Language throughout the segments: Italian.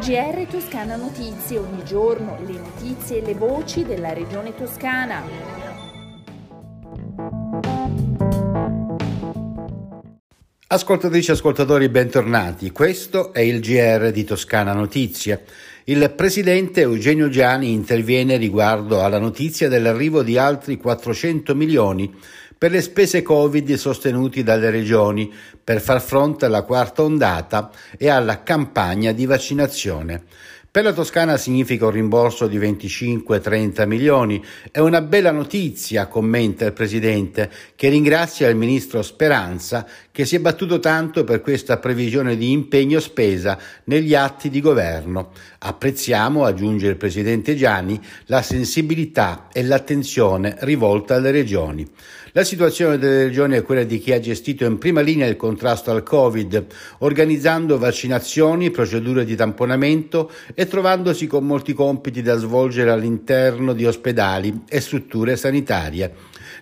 GR Toscana Notizie, ogni giorno le notizie e le voci della regione toscana. Ascoltatrici e ascoltatori, bentornati. Questo è il GR di Toscana Notizie. Il presidente Eugenio Giani interviene riguardo alla notizia dell'arrivo di altri 400 milioni per le spese Covid sostenuti dalle regioni per far fronte alla quarta ondata e alla campagna di vaccinazione. Per la Toscana significa un rimborso di 25-30 milioni. È una bella notizia, commenta il Presidente, che ringrazia il Ministro Speranza che si è battuto tanto per questa previsione di impegno spesa negli atti di governo. Apprezziamo, aggiunge il Presidente Gianni, la sensibilità e l'attenzione rivolta alle regioni. La situazione delle regioni è quella di chi ha gestito in prima linea il contrasto al Covid, organizzando vaccinazioni, procedure di tamponamento e trovandosi con molti compiti da svolgere all'interno di ospedali e strutture sanitarie.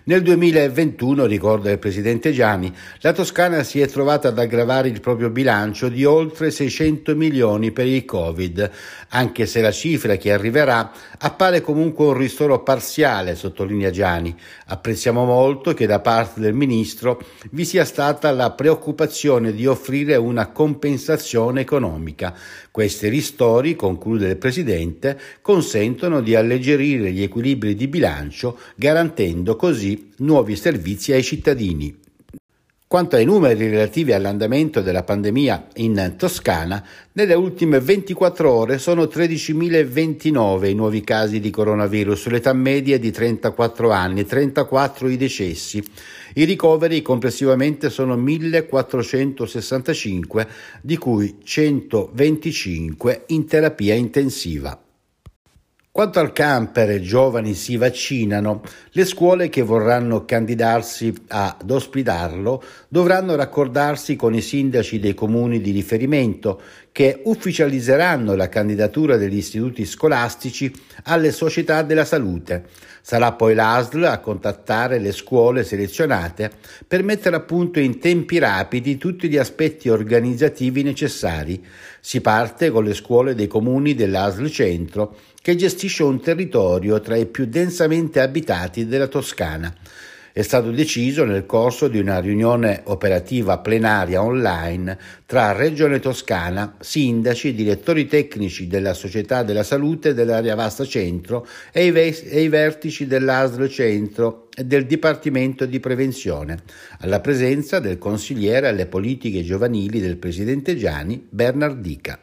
Nel 2021, ricorda il presidente Gianni, la Toscana si è trovata ad aggravare il proprio bilancio di oltre 600 milioni per il Covid, anche se la cifra che arriverà appare comunque un ristoro parziale, sottolinea Gianni. Apprezziamo molto che da parte del ministro vi sia stata la preoccupazione di offrire una compensazione economica. Questi ristori, conclude il presidente, consentono di alleggerire gli equilibri di bilancio, garantendo così nuovi servizi ai cittadini. Quanto ai numeri relativi all'andamento della pandemia in Toscana, nelle ultime 24 ore sono 13.029 i nuovi casi di coronavirus, l'età media è di 34 anni, 34 i decessi. I ricoveri complessivamente sono 1.465, di cui 125 in terapia intensiva. Quanto al camper, giovani si vaccinano, le scuole che vorranno candidarsi ad ospitarlo dovranno raccordarsi con i sindaci dei comuni di riferimento che ufficializzeranno la candidatura degli istituti scolastici alle società della salute. Sarà poi l'ASL a contattare le scuole selezionate per mettere a punto in tempi rapidi tutti gli aspetti organizzativi necessari. Si parte con le scuole dei comuni dell'ASL Centro che gestisce un territorio tra i più densamente abitati della Toscana. È stato deciso nel corso di una riunione operativa plenaria online tra Regione Toscana, sindaci, direttori tecnici della Società della Salute dell'area Vasta Centro e i, ve- e i vertici dell'ASL Centro e del Dipartimento di Prevenzione, alla presenza del consigliere alle politiche giovanili del Presidente Gianni, Bernardica.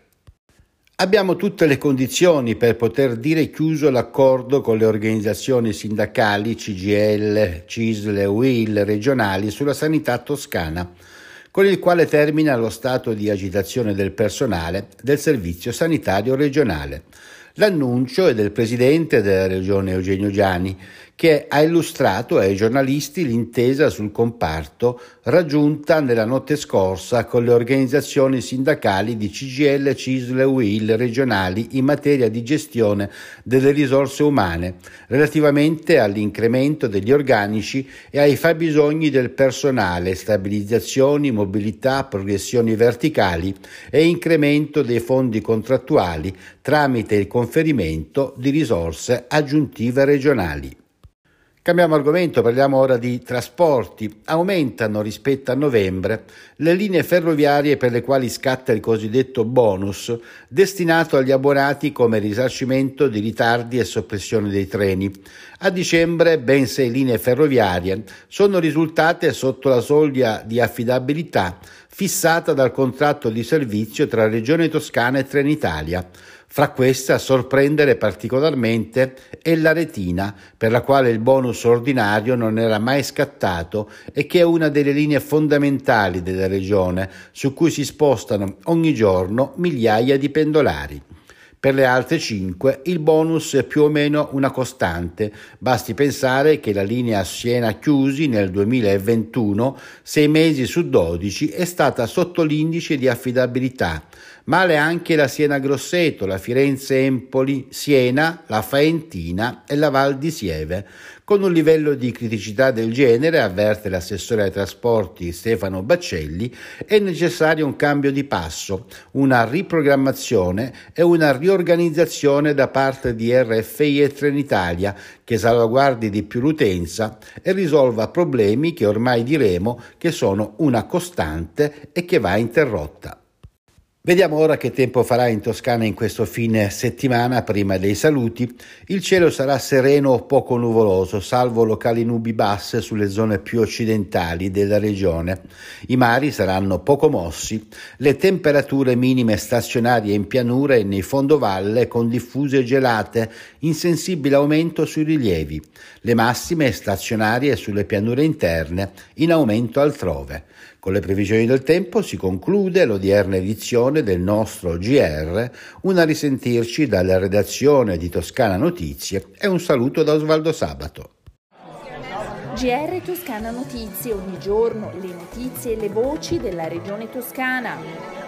Abbiamo tutte le condizioni per poter dire chiuso l'accordo con le organizzazioni sindacali CGL, CISL e UIL regionali sulla sanità toscana, con il quale termina lo stato di agitazione del personale del Servizio Sanitario Regionale. L'annuncio è del Presidente della Regione Eugenio Gianni, che ha illustrato ai giornalisti l'intesa sul comparto raggiunta nella notte scorsa con le organizzazioni sindacali di CGL, CISL e UIL regionali in materia di gestione delle risorse umane, relativamente all'incremento degli organici e ai fabbisogni del personale, stabilizzazioni, mobilità, progressioni verticali e incremento dei fondi contrattuali tramite il conferimento di risorse aggiuntive regionali. Cambiamo argomento, parliamo ora di trasporti. Aumentano rispetto a novembre le linee ferroviarie per le quali scatta il cosiddetto bonus, destinato agli abbonati come risarcimento di ritardi e soppressione dei treni. A dicembre ben sei linee ferroviarie sono risultate sotto la soglia di affidabilità fissata dal contratto di servizio tra Regione Toscana e Trenitalia. Fra queste a sorprendere particolarmente è la retina, per la quale il bonus ordinario non era mai scattato e che è una delle linee fondamentali della regione, su cui si spostano ogni giorno migliaia di pendolari. Per le altre cinque il bonus è più o meno una costante, basti pensare che la linea Siena-Chiusi nel 2021, sei mesi su 12, è stata sotto l'indice di affidabilità, Male anche la Siena-Grosseto, la Firenze-Empoli, Siena, la Faentina e la Val di Sieve. Con un livello di criticità del genere, avverte l'assessore ai trasporti Stefano Baccelli, è necessario un cambio di passo, una riprogrammazione e una riorganizzazione da parte di RFI e Trenitalia che salvaguardi di più l'utenza e risolva problemi che ormai diremo che sono una costante e che va interrotta. Vediamo ora che tempo farà in Toscana in questo fine settimana, prima dei saluti. Il cielo sarà sereno o poco nuvoloso, salvo locali nubi basse sulle zone più occidentali della regione. I mari saranno poco mossi, le temperature minime stazionarie in pianura e nei fondovalle con diffuse gelate, in sensibile aumento sui rilievi. Le massime stazionarie sulle pianure interne, in aumento altrove. Con le previsioni del tempo si conclude l'odierna edizione del nostro GR, una risentirci dalla redazione di Toscana Notizie e un saluto da Osvaldo Sabato. GR Toscana Notizie, ogni giorno le notizie e le voci della regione toscana.